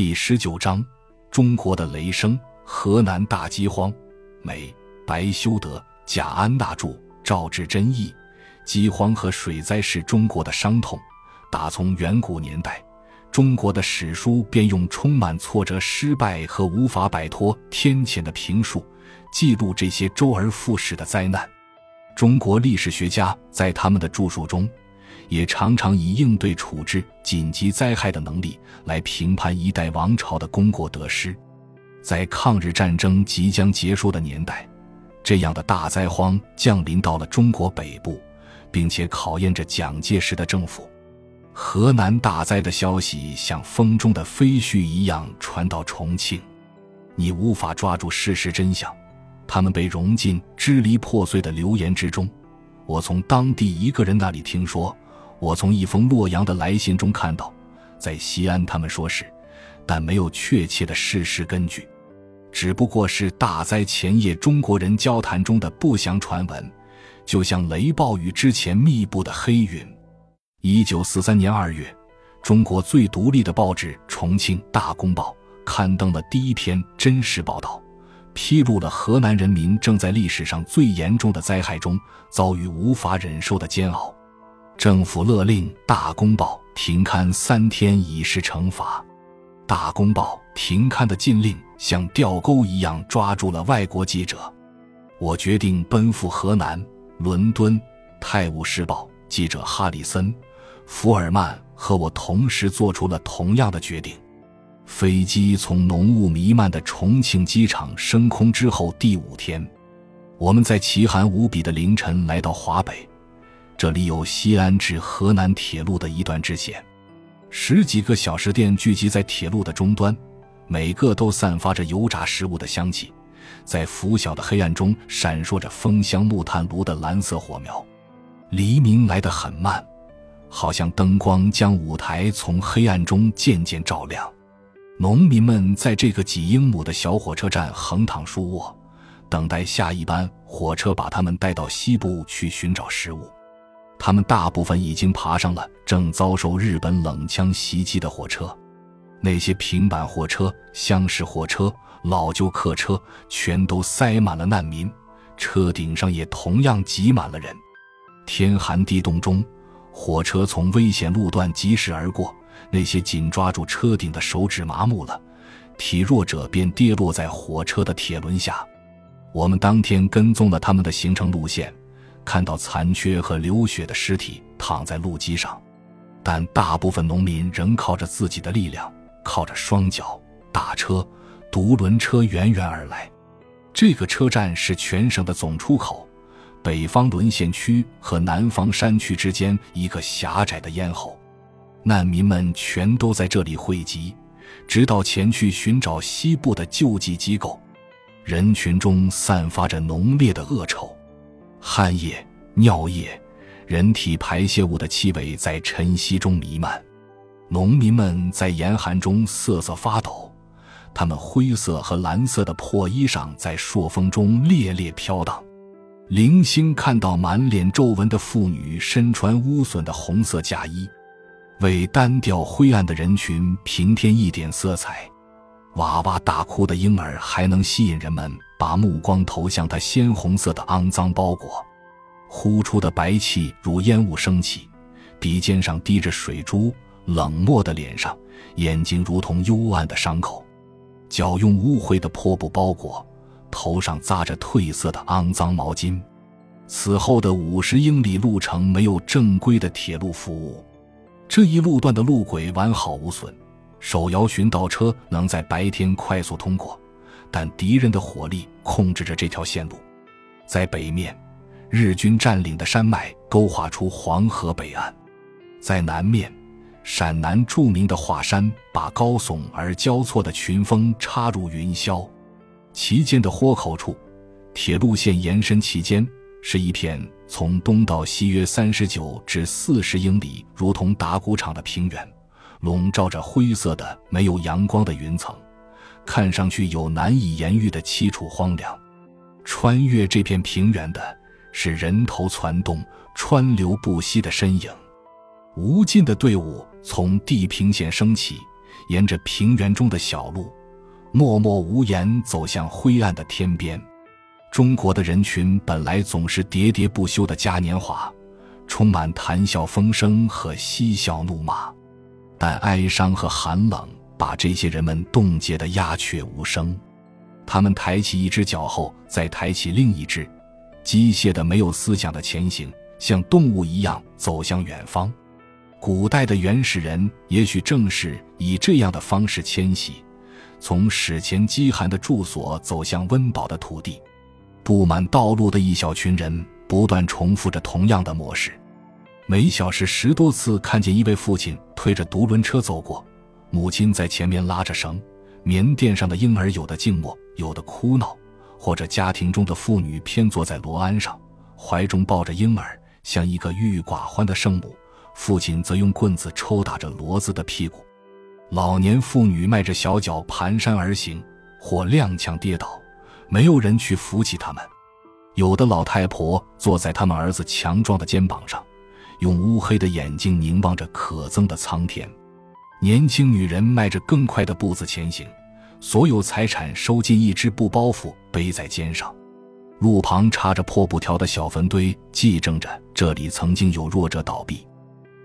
第十九章：中国的雷声，河南大饥荒。美白修德、贾安娜著，赵志真译。饥荒和水灾是中国的伤痛，打从远古年代，中国的史书便用充满挫折、失败和无法摆脱天谴的评述，记录这些周而复始的灾难。中国历史学家在他们的著述中。也常常以应对处置紧急灾害的能力来评判一代王朝的功过得失。在抗日战争即将结束的年代，这样的大灾荒降临到了中国北部，并且考验着蒋介石的政府。河南大灾的消息像风中的飞絮一样传到重庆，你无法抓住事实真相，他们被融进支离破碎的流言之中。我从当地一个人那里听说。我从一封洛阳的来信中看到，在西安他们说是，但没有确切的事实根据，只不过是大灾前夜中国人交谈中的不祥传闻，就像雷暴雨之前密布的黑云。一九四三年二月，中国最独立的报纸《重庆大公报》刊登了第一篇真实报道，披露了河南人民正在历史上最严重的灾害中遭遇无法忍受的煎熬。政府勒令《大公报》停刊三天，以示惩罚。《大公报》停刊的禁令像钓钩一样抓住了外国记者。我决定奔赴河南、伦敦。《泰晤士报》记者哈里森·福尔曼和我同时做出了同样的决定。飞机从浓雾弥漫的重庆机场升空之后第五天，我们在奇寒无比的凌晨来到华北。这里有西安至河南铁路的一段支线，十几个小食店聚集在铁路的终端，每个都散发着油炸食物的香气，在拂晓的黑暗中闪烁着风箱木炭炉的蓝色火苗。黎明来得很慢，好像灯光将舞台从黑暗中渐渐照亮。农民们在这个几英亩的小火车站横躺竖卧，等待下一班火车把他们带到西部去寻找食物。他们大部分已经爬上了正遭受日本冷枪袭击的火车，那些平板货车、厢式货车、老旧客车全都塞满了难民，车顶上也同样挤满了人。天寒地冻中，火车从危险路段疾驶而过，那些紧抓住车顶的手指麻木了，体弱者便跌落在火车的铁轮下。我们当天跟踪了他们的行程路线。看到残缺和流血的尸体躺在路基上，但大部分农民仍靠着自己的力量，靠着双脚打车，独轮车远远而来。这个车站是全省的总出口，北方沦陷区和南方山区之间一个狭窄的咽喉。难民们全都在这里汇集，直到前去寻找西部的救济机构。人群中散发着浓烈的恶臭。汗液、尿液、人体排泄物的气味在晨曦中弥漫，农民们在严寒中瑟瑟发抖，他们灰色和蓝色的破衣裳在朔风中猎猎飘荡。零星看到满脸皱纹的妇女身穿污损的红色嫁衣，为单调灰暗的人群平添一点色彩。哇哇大哭的婴儿还能吸引人们把目光投向他鲜红色的肮脏包裹，呼出的白气如烟雾升起，鼻尖上滴着水珠，冷漠的脸上，眼睛如同幽暗的伤口，脚用污秽的破布包裹，头上扎着褪色的肮脏毛巾。此后的五十英里路程没有正规的铁路服务，这一路段的路轨完好无损。手摇寻道车能在白天快速通过，但敌人的火力控制着这条线路。在北面，日军占领的山脉勾画出黄河北岸；在南面，陕南著名的华山把高耸而交错的群峰插入云霄。其间的豁口处，铁路线延伸其间是一片从东到西约三十九至四十英里，如同打谷场的平原。笼罩着灰色的、没有阳光的云层，看上去有难以言喻的凄楚荒凉。穿越这片平原的是人头攒动、川流不息的身影。无尽的队伍从地平线升起，沿着平原中的小路，默默无言走向灰暗的天边。中国的人群本来总是喋喋不休的嘉年华，充满谈笑风生和嬉笑怒骂，但哀伤和寒冷把这些人们冻结得鸦雀无声。他们抬起一只脚后，再抬起另一只，机械的、没有思想的前行，像动物一样走向远方。古代的原始人也许正是以这样的方式迁徙，从史前饥寒的住所走向温饱的土地。布满道路的一小群人不断重复着同样的模式，每小时十多次看见一位父亲推着独轮车走过，母亲在前面拉着绳，棉垫上的婴儿有的静默，有的哭闹，或者家庭中的妇女偏坐在罗鞍上，怀中抱着婴儿，像一个郁郁寡欢的圣母；父亲则用棍子抽打着骡子的屁股，老年妇女迈着小脚蹒跚而行，或踉跄跌倒。没有人去扶起他们，有的老太婆坐在他们儿子强壮的肩膀上，用乌黑的眼睛凝望着可憎的苍天。年轻女人迈着更快的步子前行，所有财产收进一只布包袱，背在肩上。路旁插着破布条的小坟堆，记证着这里曾经有弱者倒闭。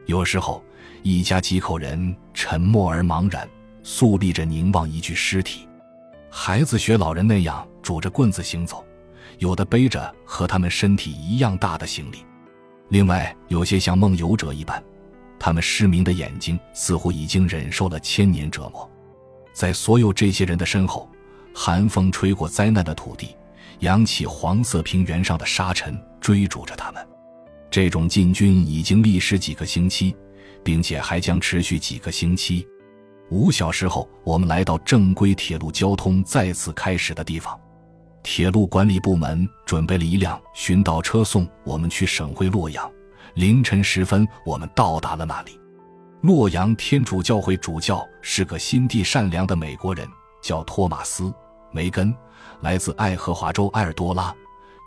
有时候，一家几口人沉默而茫然，肃立着凝望一具尸体。孩子学老人那样。拄着棍子行走，有的背着和他们身体一样大的行李，另外有些像梦游者一般，他们失明的眼睛似乎已经忍受了千年折磨。在所有这些人的身后，寒风吹过灾难的土地，扬起黄色平原上的沙尘，追逐着他们。这种进军已经历时几个星期，并且还将持续几个星期。五小时后，我们来到正规铁路交通再次开始的地方。铁路管理部门准备了一辆寻道车送我们去省会洛阳。凌晨时分，我们到达了那里。洛阳天主教会主教是个心地善良的美国人，叫托马斯·梅根，来自爱荷华州埃尔多拉。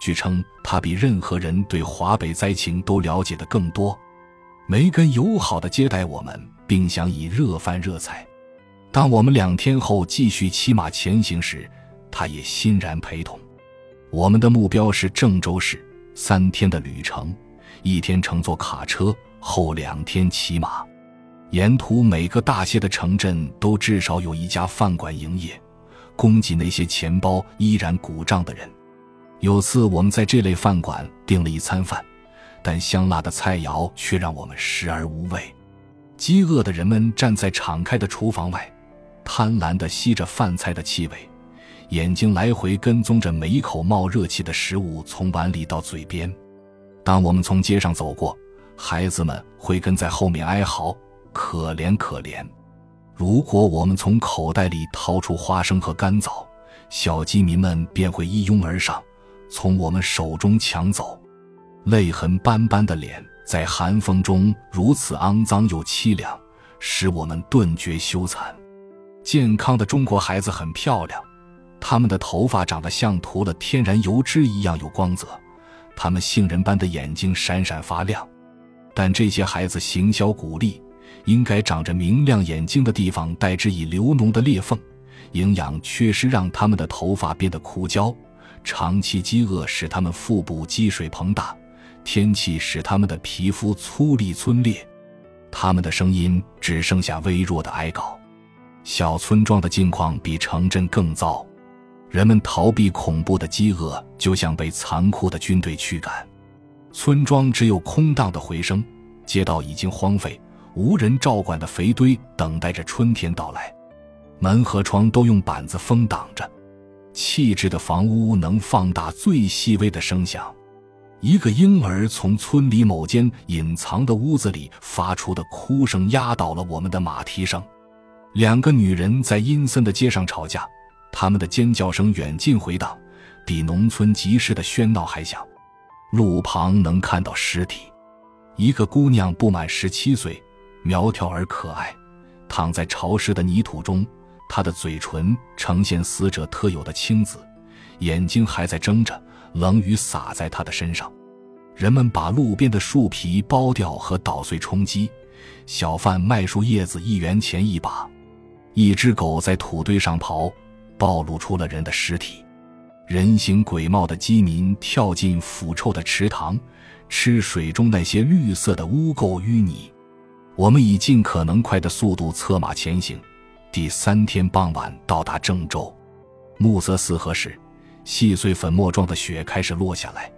据称，他比任何人对华北灾情都了解的更多。梅根友好地接待我们，并想以热饭热菜。当我们两天后继续骑马前行时，他也欣然陪同。我们的目标是郑州市，三天的旅程，一天乘坐卡车，后两天骑马。沿途每个大些的城镇都至少有一家饭馆营业，供给那些钱包依然鼓胀的人。有次我们在这类饭馆订了一餐饭，但香辣的菜肴却让我们食而无味。饥饿的人们站在敞开的厨房外，贪婪地吸着饭菜的气味。眼睛来回跟踪着每一口冒热气的食物从碗里到嘴边。当我们从街上走过，孩子们会跟在后面哀嚎：“可怜可怜！”如果我们从口袋里掏出花生和干枣，小饥民们便会一拥而上，从我们手中抢走。泪痕斑斑的脸在寒风中如此肮脏又凄凉，使我们顿觉羞惭。健康的中国孩子很漂亮。他们的头发长得像涂了天然油脂一样有光泽，他们杏仁般的眼睛闪闪发亮。但这些孩子形销骨立，应该长着明亮眼睛的地方带之以流脓的裂缝，营养缺失让他们的头发变得枯焦，长期饥饿使他们腹部积水膨大，天气使他们的皮肤粗粝皴裂，他们的声音只剩下微弱的哀告。小村庄的境况比城镇更糟。人们逃避恐怖的饥饿，就像被残酷的军队驱赶。村庄只有空荡的回声，街道已经荒废，无人照管的肥堆等待着春天到来。门和窗都用板子封挡着。气质的房屋能放大最细微的声响。一个婴儿从村里某间隐藏的屋子里发出的哭声压倒了我们的马蹄声。两个女人在阴森的街上吵架。他们的尖叫声远近回荡，比农村集市的喧闹还响。路旁能看到尸体，一个姑娘不满十七岁，苗条而可爱，躺在潮湿的泥土中，她的嘴唇呈现死者特有的青紫，眼睛还在睁着。冷雨洒在她的身上，人们把路边的树皮剥掉和捣碎充饥，小贩卖树叶子一元钱一把。一只狗在土堆上刨，暴露出了人的尸体。人形鬼貌的饥民跳进腐臭的池塘，吃水中那些绿色的污垢淤泥。我们以尽可能快的速度策马前行。第三天傍晚到达郑州，暮色四合时，细碎粉末状的雪开始落下来。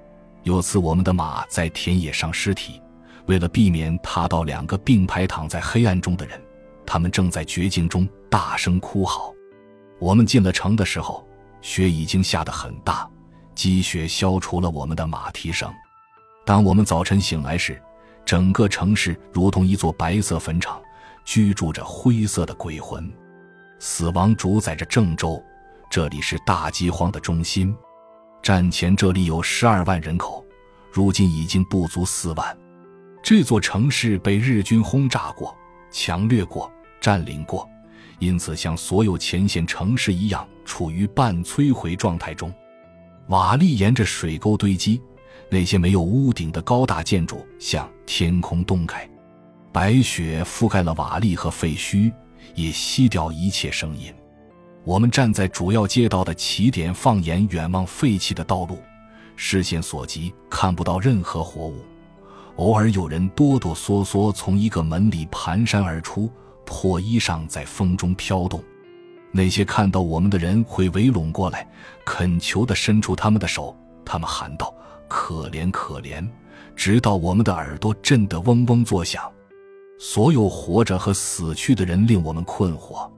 有次我们的马在田野上尸体，为了避免踏到两个并排躺在黑暗中的人，他们正在绝境中大声哭嚎。我们进了城的时候。雪已经下得很大，积雪消除了我们的马蹄声。当我们早晨醒来时，整个城市如同一座白色坟场，居住着灰色的鬼魂。死亡主宰着郑州，这里是大饥荒的中心。战前这里有十二万人口，如今已经不足四万。这座城市被日军轰炸过、强掠过、占领过。因此，像所有前线城市一样，处于半摧毁状态中。瓦砾沿着水沟堆积，那些没有屋顶的高大建筑向天空洞开。白雪覆盖了瓦砾和废墟，也吸掉一切声音。我们站在主要街道的起点，放眼远望废弃的道路，视线所及看不到任何活物。偶尔有人哆哆嗦嗦从一个门里蹒跚而出。破衣裳在风中飘动，那些看到我们的人会围拢过来，恳求地伸出他们的手。他们喊道：“可怜，可怜！”直到我们的耳朵震得嗡嗡作响。所有活着和死去的人令我们困惑。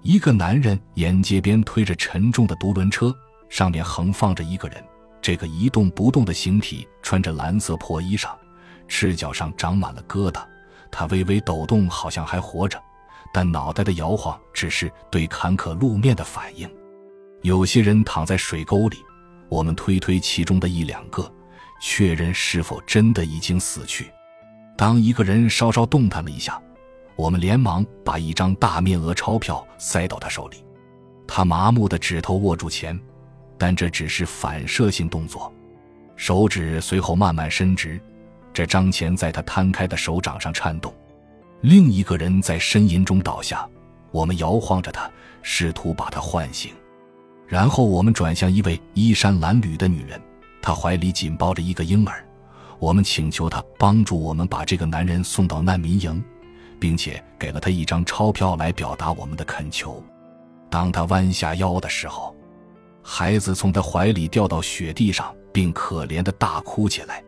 一个男人沿街边推着沉重的独轮车，上面横放着一个人。这个一动不动的形体穿着蓝色破衣裳，赤脚上长满了疙瘩。他微微抖动，好像还活着。但脑袋的摇晃只是对坎坷路面的反应。有些人躺在水沟里，我们推推其中的一两个，确认是否真的已经死去。当一个人稍稍动弹了一下，我们连忙把一张大面额钞票塞到他手里。他麻木的指头握住钱，但这只是反射性动作，手指随后慢慢伸直，这张钱在他摊开的手掌上颤动。另一个人在呻吟中倒下，我们摇晃着他，试图把他唤醒。然后我们转向一位衣衫褴褛的女人，她怀里紧抱着一个婴儿。我们请求她帮助我们把这个男人送到难民营，并且给了他一张钞票来表达我们的恳求。当他弯下腰的时候，孩子从他怀里掉到雪地上，并可怜的大哭起来。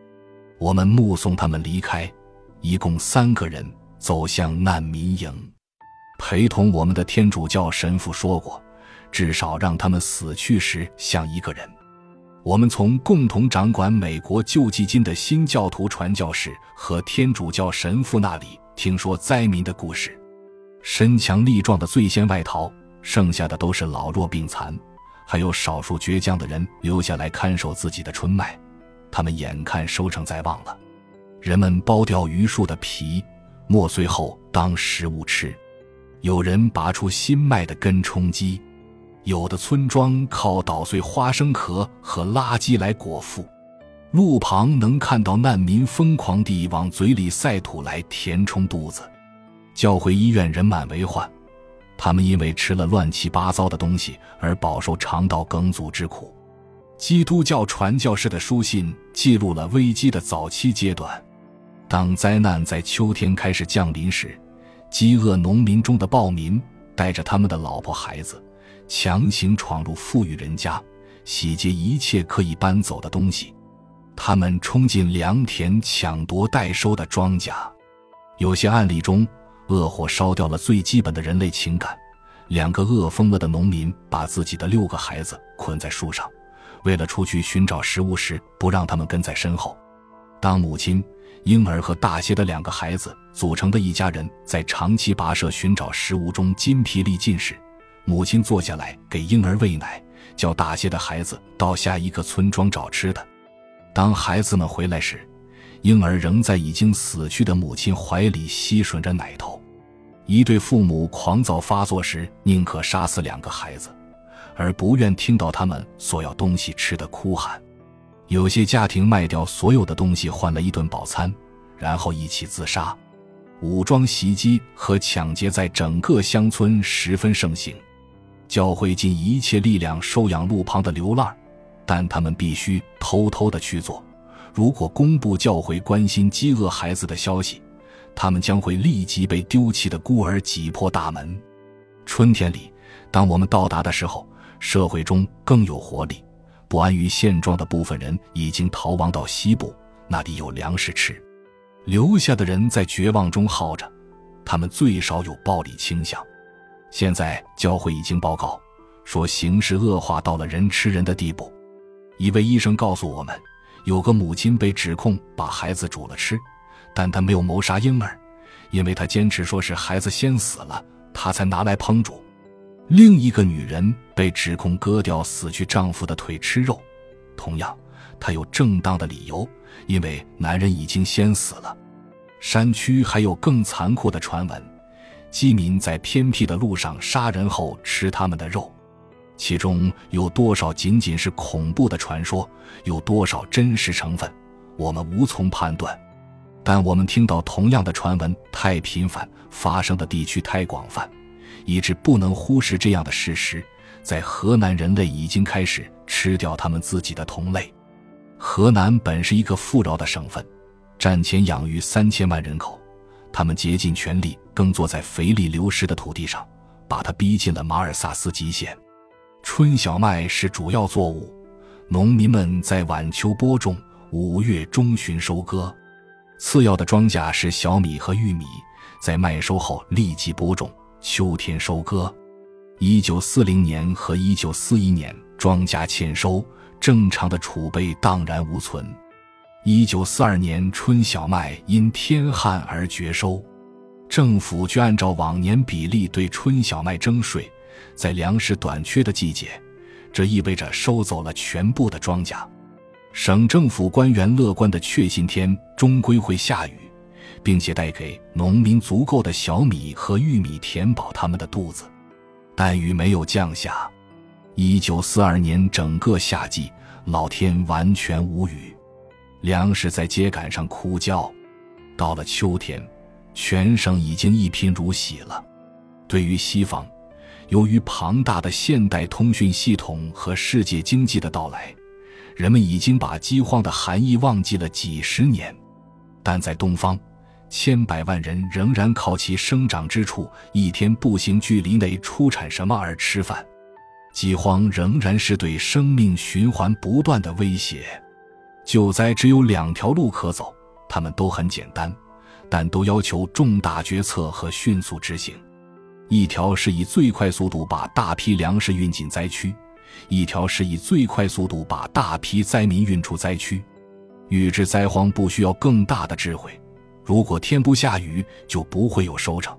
我们目送他们离开，一共三个人。走向难民营，陪同我们的天主教神父说过，至少让他们死去时像一个人。我们从共同掌管美国救济金的新教徒传教士和天主教神父那里听说灾民的故事。身强力壮的最先外逃，剩下的都是老弱病残，还有少数倔强的人留下来看守自己的春麦。他们眼看收成在望了，人们剥掉榆树的皮。磨碎后当食物吃，有人拔出新麦的根充饥，有的村庄靠捣碎花生壳和垃圾来果腹。路旁能看到难民疯狂地往嘴里塞土来填充肚子。教会医院人满为患，他们因为吃了乱七八糟的东西而饱受肠道梗阻之苦。基督教传教士的书信记录了危机的早期阶段。当灾难在秋天开始降临时，饥饿农民中的暴民带着他们的老婆孩子，强行闯入富裕人家，洗劫一切可以搬走的东西。他们冲进良田，抢夺待收的庄稼。有些案例中，恶火烧掉了最基本的人类情感。两个饿疯了的农民把自己的六个孩子捆在树上，为了出去寻找食物时不让他们跟在身后。当母亲。婴儿和大些的两个孩子组成的一家人，在长期跋涉寻找食物中筋疲力尽时，母亲坐下来给婴儿喂奶，叫大些的孩子到下一个村庄找吃的。当孩子们回来时，婴儿仍在已经死去的母亲怀里吸吮着奶头。一对父母狂躁发作时，宁可杀死两个孩子，而不愿听到他们索要东西吃的哭喊。有些家庭卖掉所有的东西换了一顿饱餐，然后一起自杀。武装袭击和抢劫在整个乡村十分盛行。教会尽一切力量收养路旁的流浪，但他们必须偷偷的去做。如果公布教会关心饥饿孩子的消息，他们将会立即被丢弃的孤儿挤破大门。春天里，当我们到达的时候，社会中更有活力。不安于现状的部分人已经逃亡到西部，那里有粮食吃。留下的人在绝望中耗着，他们最少有暴力倾向。现在教会已经报告说，形势恶化到了人吃人的地步。一位医生告诉我们，有个母亲被指控把孩子煮了吃，但她没有谋杀婴儿，因为她坚持说是孩子先死了，她才拿来烹煮。另一个女人被指控割掉死去丈夫的腿吃肉，同样，她有正当的理由，因为男人已经先死了。山区还有更残酷的传闻：饥民在偏僻的路上杀人后吃他们的肉，其中有多少仅仅是恐怖的传说，有多少真实成分，我们无从判断。但我们听到同样的传闻太频繁，发生的地区太广泛。以致不能忽视这样的事实：在河南，人类已经开始吃掉他们自己的同类。河南本是一个富饶的省份，战前养育三千万人口，他们竭尽全力耕作在肥力流失的土地上，把它逼进了马尔萨斯极限。春小麦是主要作物，农民们在晚秋播种，五月中旬收割。次要的庄稼是小米和玉米，在麦收后立即播种。秋天收割，一九四零年和一九四一年庄稼欠收，正常的储备荡然无存。一九四二年春小麦因天旱而绝收，政府却按照往年比例对春小麦征税。在粮食短缺的季节，这意味着收走了全部的庄稼。省政府官员乐观地确信天终归会下雨。并且带给农民足够的小米和玉米填饱他们的肚子，但雨没有降下。一九四二年整个夏季，老天完全无雨，粮食在秸秆上枯焦。到了秋天，全省已经一贫如洗了。对于西方，由于庞大的现代通讯系统和世界经济的到来，人们已经把饥荒的含义忘记了几十年。但在东方，千百万人仍然靠其生长之处一天步行距离内出产什么而吃饭，饥荒仍然是对生命循环不断的威胁。救灾只有两条路可走，它们都很简单，但都要求重大决策和迅速执行。一条是以最快速度把大批粮食运进灾区，一条是以最快速度把大批灾民运出灾区。预知灾荒不需要更大的智慧。如果天不下雨，就不会有收成；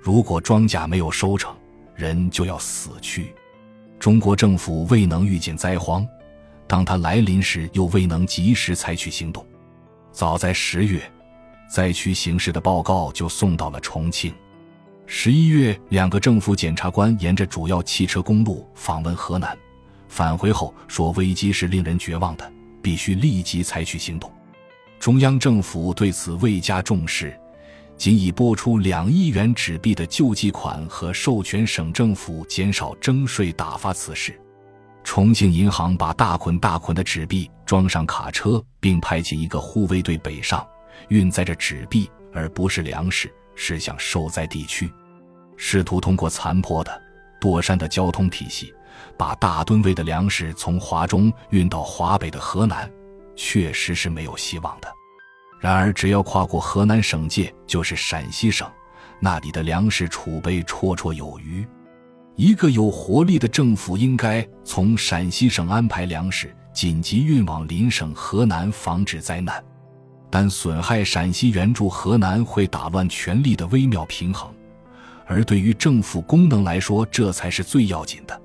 如果庄稼没有收成，人就要死去。中国政府未能预见灾荒，当它来临时，又未能及时采取行动。早在十月，灾区形势的报告就送到了重庆。十一月，两个政府检察官沿着主要汽车公路访问河南，返回后说危机是令人绝望的，必须立即采取行动。中央政府对此未加重视，仅以拨出两亿元纸币的救济款和授权省政府减少征税打发此事。重庆银行把大捆大捆的纸币装上卡车，并派遣一个护卫队北上，运载着纸币而不是粮食，驶向受灾地区，试图通过残破的、垛山的交通体系，把大吨位的粮食从华中运到华北的河南。确实是没有希望的。然而，只要跨过河南省界，就是陕西省，那里的粮食储备绰绰有余。一个有活力的政府应该从陕西省安排粮食紧急运往邻省河南，防止灾难。但损害陕西援助河南会打乱权力的微妙平衡，而对于政府功能来说，这才是最要紧的。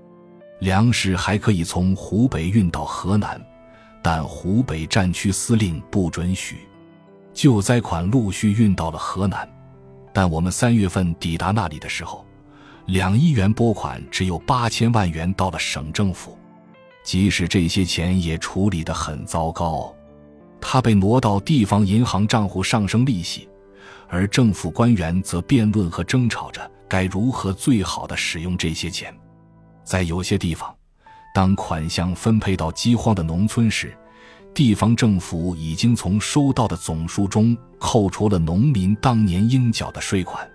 粮食还可以从湖北运到河南。但湖北战区司令不准许，救灾款陆续运到了河南，但我们三月份抵达那里的时候，两亿元拨款只有八千万元到了省政府，即使这些钱也处理得很糟糕，它被挪到地方银行账户上升利息，而政府官员则辩论和争吵着该如何最好的使用这些钱。在有些地方，当款项分配到饥荒的农村时，地方政府已经从收到的总数中扣除了农民当年应缴的税款，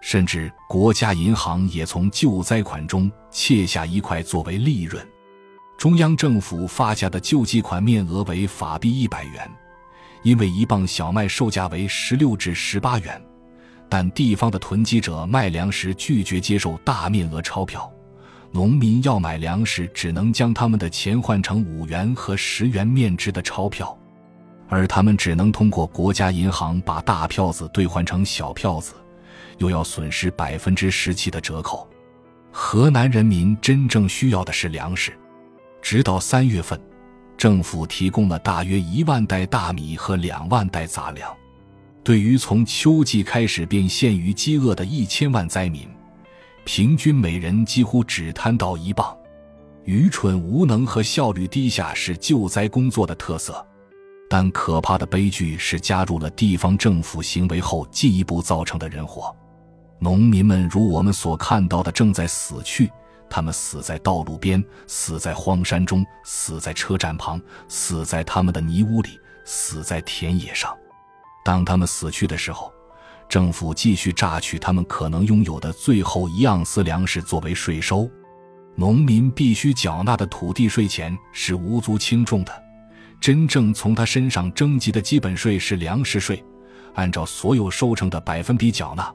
甚至国家银行也从救灾款中切下一块作为利润。中央政府发下的救济款面额为法币一百元。因为一磅小麦售价为十六至十八元，但地方的囤积者卖粮食拒绝接受大面额钞票，农民要买粮食只能将他们的钱换成五元和十元面值的钞票，而他们只能通过国家银行把大票子兑换成小票子，又要损失百分之十七的折扣。河南人民真正需要的是粮食，直到三月份。政府提供了大约一万袋大米和两万袋杂粮，对于从秋季开始便陷于饥饿的一千万灾民，平均每人几乎只摊到一磅。愚蠢、无能和效率低下是救灾工作的特色，但可怕的悲剧是加入了地方政府行为后进一步造成的人祸。农民们如我们所看到的，正在死去。他们死在道路边，死在荒山中，死在车站旁，死在他们的泥屋里，死在田野上。当他们死去的时候，政府继续榨取他们可能拥有的最后一盎司粮食作为税收。农民必须缴纳的土地税钱是无足轻重的。真正从他身上征集的基本税是粮食税，按照所有收成的百分比缴纳。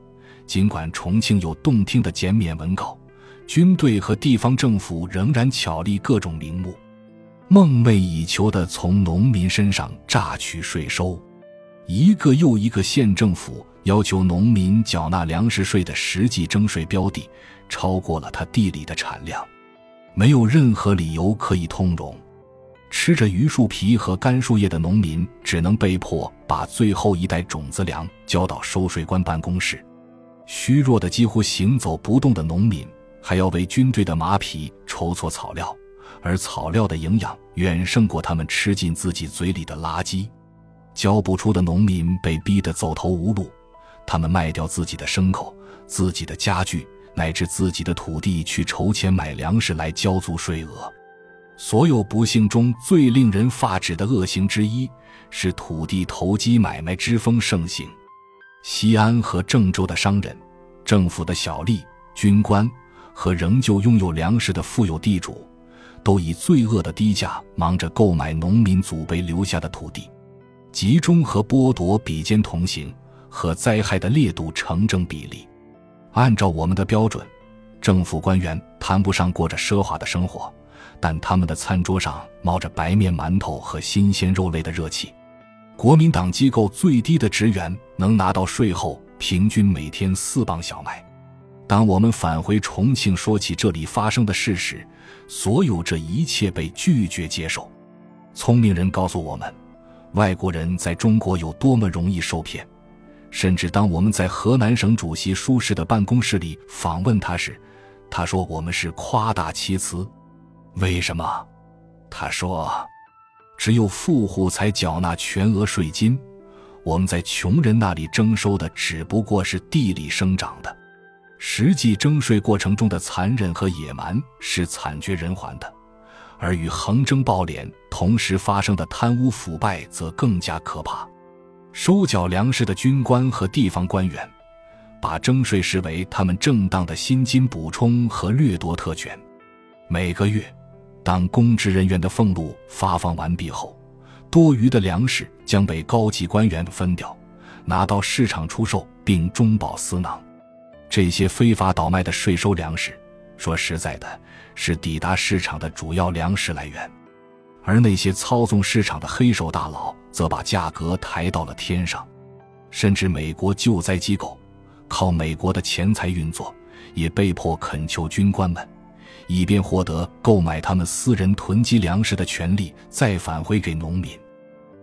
尽管重庆有动听的减免文稿。军队和地方政府仍然巧立各种名目，梦寐以求地从农民身上榨取税收。一个又一个县政府要求农民缴纳粮食税的实际征税标的超过了他地里的产量，没有任何理由可以通融。吃着榆树皮和干树叶的农民只能被迫把最后一袋种子粮交到收税官办公室。虚弱的几乎行走不动的农民。还要为军队的马匹筹措草料，而草料的营养远胜过他们吃进自己嘴里的垃圾。交不出的农民被逼得走投无路，他们卖掉自己的牲口、自己的家具，乃至自己的土地，去筹钱买粮食来交足税额。所有不幸中最令人发指的恶行之一，是土地投机买卖之风盛行。西安和郑州的商人、政府的小吏、军官。和仍旧拥有粮食的富有地主，都以罪恶的低价忙着购买农民祖辈留下的土地，集中和剥夺比肩同行，和灾害的烈度成正比例。按照我们的标准，政府官员谈不上过着奢华的生活，但他们的餐桌上冒着白面馒头和新鲜肉类的热气。国民党机构最低的职员能拿到税后平均每天四磅小麦。当我们返回重庆说起这里发生的事时，所有这一切被拒绝接受。聪明人告诉我们，外国人在中国有多么容易受骗。甚至当我们在河南省主席舒适的办公室里访问他时，他说我们是夸大其词。为什么？他说，只有富户才缴纳全额税金，我们在穷人那里征收的只不过是地里生长的。实际征税过程中的残忍和野蛮是惨绝人寰的，而与横征暴敛同时发生的贪污腐败则更加可怕。收缴粮食的军官和地方官员，把征税视为他们正当的薪金补充和掠夺特权。每个月，当公职人员的俸禄发放完毕后，多余的粮食将被高级官员分掉，拿到市场出售，并中饱私囊。这些非法倒卖的税收粮食，说实在的，是抵达市场的主要粮食来源，而那些操纵市场的黑手大佬则把价格抬到了天上，甚至美国救灾机构靠美国的钱财运作，也被迫恳求军官们，以便获得购买他们私人囤积粮食的权利，再返回给农民，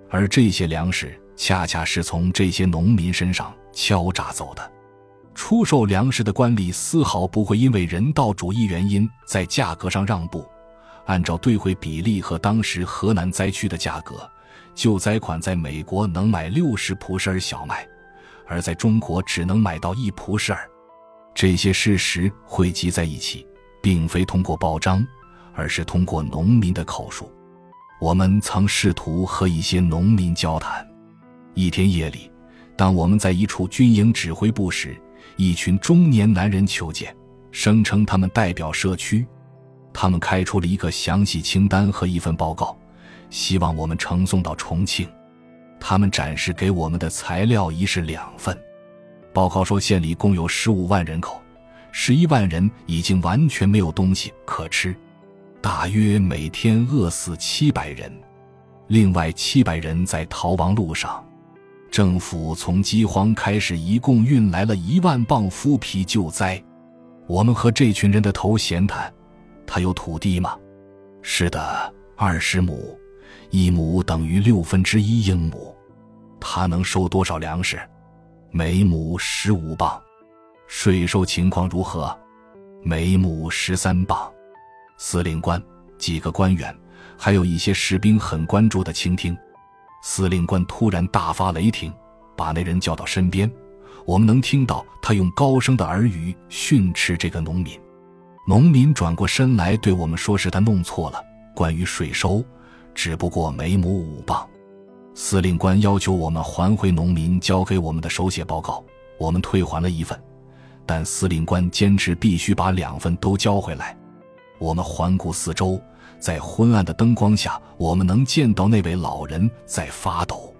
而这些粮食恰恰是从这些农民身上敲诈走的。出售粮食的官吏丝毫不会因为人道主义原因在价格上让步。按照兑汇比例和当时河南灾区的价格，救灾款在美国能买六十普舍尔小麦，而在中国只能买到一蒲氏儿。这些事实汇集在一起，并非通过报章，而是通过农民的口述。我们曾试图和一些农民交谈。一天夜里，当我们在一处军营指挥部时，一群中年男人求见，声称他们代表社区。他们开出了一个详细清单和一份报告，希望我们呈送到重庆。他们展示给我们的材料一式两份。报告说，县里共有十五万人口，十一万人已经完全没有东西可吃，大约每天饿死七百人，另外七百人在逃亡路上。政府从饥荒开始，一共运来了一万磅麸皮救灾。我们和这群人的头闲谈。他有土地吗？是的，二十亩，一亩等于六分之一英亩。他能收多少粮食？每亩十五磅。税收情况如何？每亩十三磅。司令官、几个官员，还有一些士兵很关注的倾听。司令官突然大发雷霆，把那人叫到身边。我们能听到他用高声的耳语训斥这个农民。农民转过身来对我们说：“是他弄错了，关于税收，只不过每亩五磅。”司令官要求我们还回农民交给我们的手写报告，我们退还了一份，但司令官坚持必须把两份都交回来。我们环顾四周，在昏暗的灯光下，我们能见到那位老人在发抖。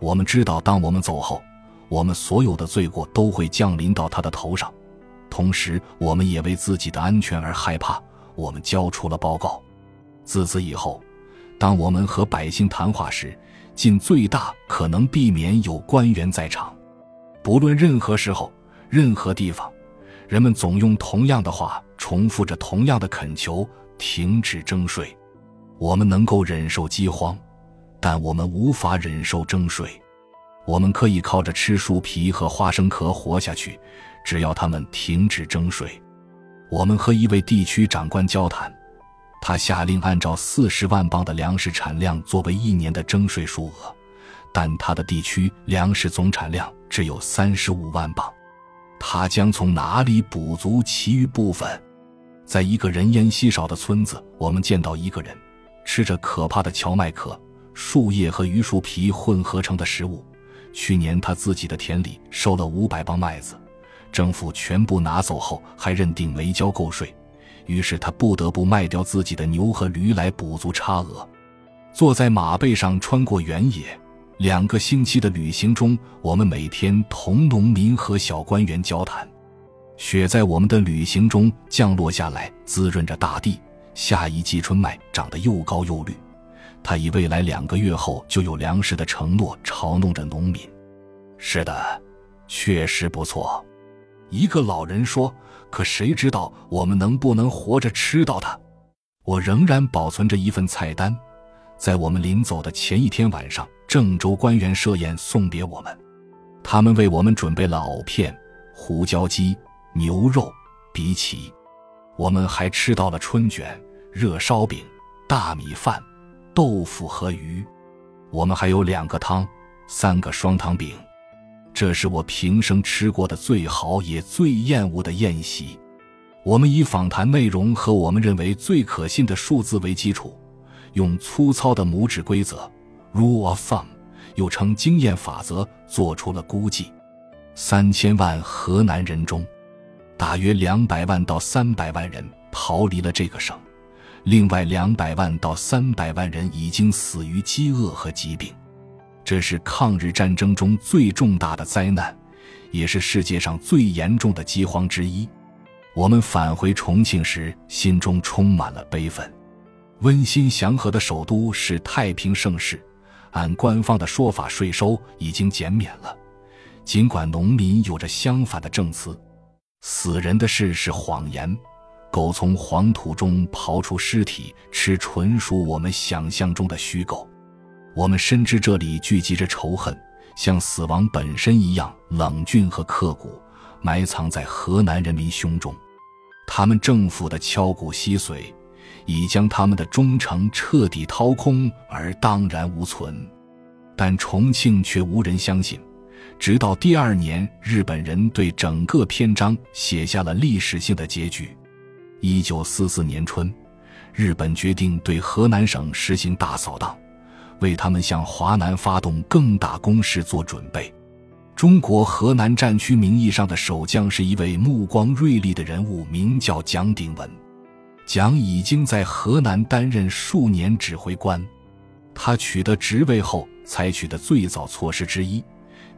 我们知道，当我们走后，我们所有的罪过都会降临到他的头上。同时，我们也为自己的安全而害怕。我们交出了报告。自此以后，当我们和百姓谈话时，尽最大可能避免有官员在场。不论任何时候、任何地方，人们总用同样的话，重复着同样的恳求：停止征税。我们能够忍受饥荒，但我们无法忍受征税。我们可以靠着吃树皮和花生壳活下去。只要他们停止征税，我们和一位地区长官交谈，他下令按照四十万磅的粮食产量作为一年的征税数额，但他的地区粮食总产量只有三十五万磅，他将从哪里补足其余部分？在一个人烟稀少的村子，我们见到一个人吃着可怕的荞麦壳、树叶和榆树皮混合成的食物。去年他自己的田里收了五百磅麦子。政府全部拿走后，还认定没交够税，于是他不得不卖掉自己的牛和驴来补足差额。坐在马背上穿过原野，两个星期的旅行中，我们每天同农民和小官员交谈。雪在我们的旅行中降落下来，滋润着大地。下一季春麦长得又高又绿，他以未来两个月后就有粮食的承诺嘲弄着农民。是的，确实不错。一个老人说：“可谁知道我们能不能活着吃到它？”我仍然保存着一份菜单，在我们临走的前一天晚上，郑州官员设宴送别我们，他们为我们准备了藕片、胡椒鸡、牛肉、荸荠，我们还吃到了春卷、热烧饼、大米饭、豆腐和鱼，我们还有两个汤、三个双糖饼。这是我平生吃过的最好也最厌恶的宴席。我们以访谈内容和我们认为最可信的数字为基础，用粗糙的拇指规则 （rule of thumb） 又称经验法则，做出了估计：三千万河南人中，大约两百万到三百万人逃离了这个省，另外两百万到三百万人已经死于饥饿和疾病。这是抗日战争中最重大的灾难，也是世界上最严重的饥荒之一。我们返回重庆时，心中充满了悲愤。温馨祥和的首都是太平盛世，按官方的说法，税收已经减免了，尽管农民有着相反的证词。死人的事是谎言，狗从黄土中刨出尸体吃，纯属我们想象中的虚构。我们深知这里聚集着仇恨，像死亡本身一样冷峻和刻骨，埋藏在河南人民胸中。他们政府的敲骨吸髓，已将他们的忠诚彻底掏空而荡然无存。但重庆却无人相信，直到第二年，日本人对整个篇章写下了历史性的结局。一九四四年春，日本决定对河南省实行大扫荡，为他们向华南发动更大攻势做准备。中国河南战区名义上的守将是一位目光锐利的人物，名叫蒋鼎文。蒋已经在河南担任数年指挥官。他取得职位后采取的最早措施之一，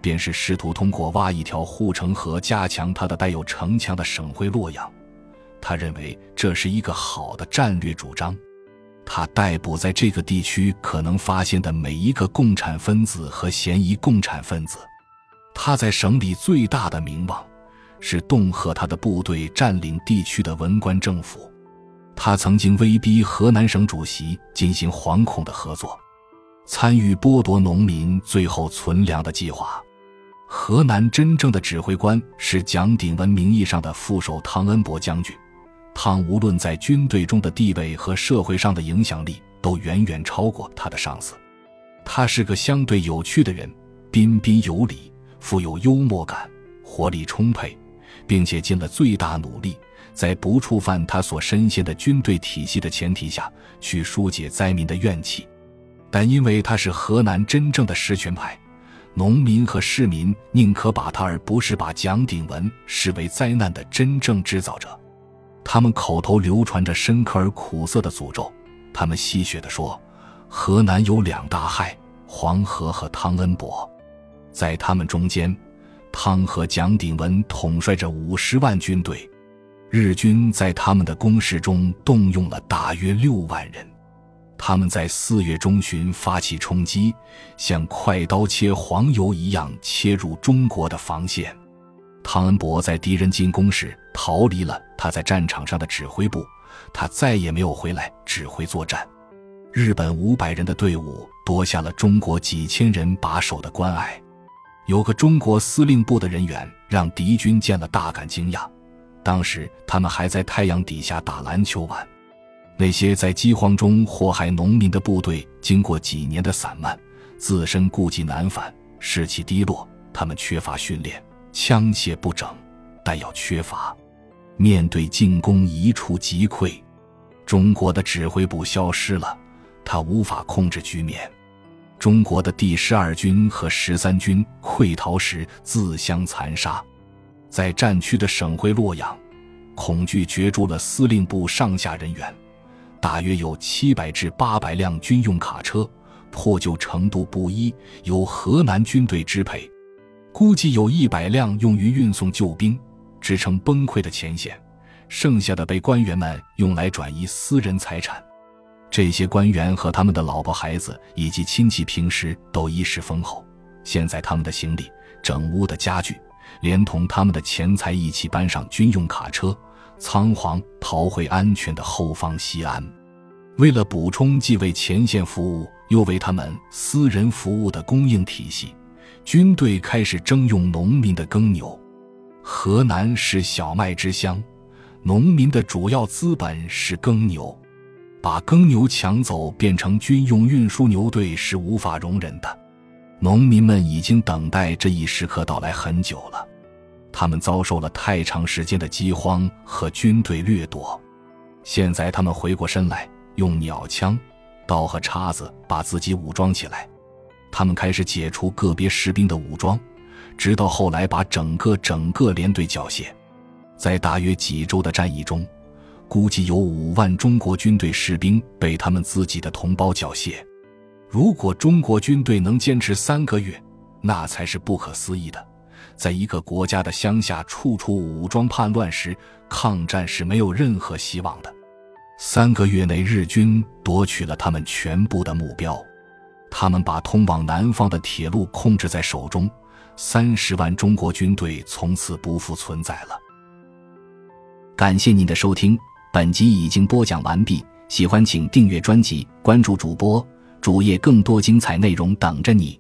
便是试图通过挖一条护城河，加强他的带有城墙的省会洛阳。他认为这是一个好的战略主张。他逮捕在这个地区可能发现的每一个共产分子和嫌疑共产分子。他在省里最大的名望是恫吓他的部队占领地区的文官政府。他曾经威逼河南省主席进行惶恐的合作，参与剥夺农民最后存粮的计划。河南真正的指挥官是蒋鼎文名义上的副手汤恩伯将军。汤无论在军队中的地位和社会上的影响力，都远远超过他的上司。他是个相对有趣的人，彬彬有礼，富有幽默感，活力充沛，并且尽了最大努力，在不触犯他所深陷的军队体系的前提下去疏解灾民的怨气。但因为他是河南真正的实权派，农民和市民宁可把他而不是把蒋鼎文视为灾难的真正制造者。他们口头流传着深刻而苦涩的诅咒。他们戏谑地说：“河南有两大害，黄河和汤恩伯。在他们中间，汤和蒋鼎文统帅着五十万军队，日军在他们的攻势中动用了大约六万人。他们在四月中旬发起冲击，像快刀切黄油一样切入中国的防线。”汤恩伯在敌人进攻时逃离了他在战场上的指挥部，他再也没有回来指挥作战。日本五百人的队伍夺下了中国几千人把守的关隘。有个中国司令部的人员让敌军见了大感惊讶。当时他们还在太阳底下打篮球玩。那些在饥荒中祸害农民的部队，经过几年的散漫，自身顾忌难返，士气低落。他们缺乏训练。枪械不整，弹药缺乏，面对进攻一触即溃。中国的指挥部消失了，他无法控制局面。中国的第十二军和十三军溃逃时自相残杀，在战区的省会洛阳，恐惧绝住了司令部上下人员，大约有七百至八百辆军用卡车，破旧程度不一，由河南军队支配。估计有一百辆用于运送救兵，支撑崩溃的前线，剩下的被官员们用来转移私人财产。这些官员和他们的老婆孩子以及亲戚平时都衣食丰厚，现在他们的行李、整屋的家具，连同他们的钱财一起搬上军用卡车，仓皇逃回安全的后方西安。为了补充既为前线服务又为他们私人服务的供应体系。军队开始征用农民的耕牛。河南是小麦之乡，农民的主要资本是耕牛，把耕牛抢走变成军用运输牛队是无法容忍的。农民们已经等待这一时刻到来很久了，他们遭受了太长时间的饥荒和军队掠夺，现在他们回过身来，用鸟枪、刀和叉子把自己武装起来。他们开始解除个别士兵的武装，直到后来把整个整个连队缴械。在大约几周的战役中，估计有五万中国军队士兵被他们自己的同胞缴械。如果中国军队能坚持三个月，那才是不可思议的。在一个国家的乡下处处武装叛乱时，抗战是没有任何希望的。三个月内，日军夺取了他们全部的目标。他们把通往南方的铁路控制在手中，三十万中国军队从此不复存在了。感谢您的收听，本集已经播讲完毕。喜欢请订阅专辑，关注主播主页，更多精彩内容等着你。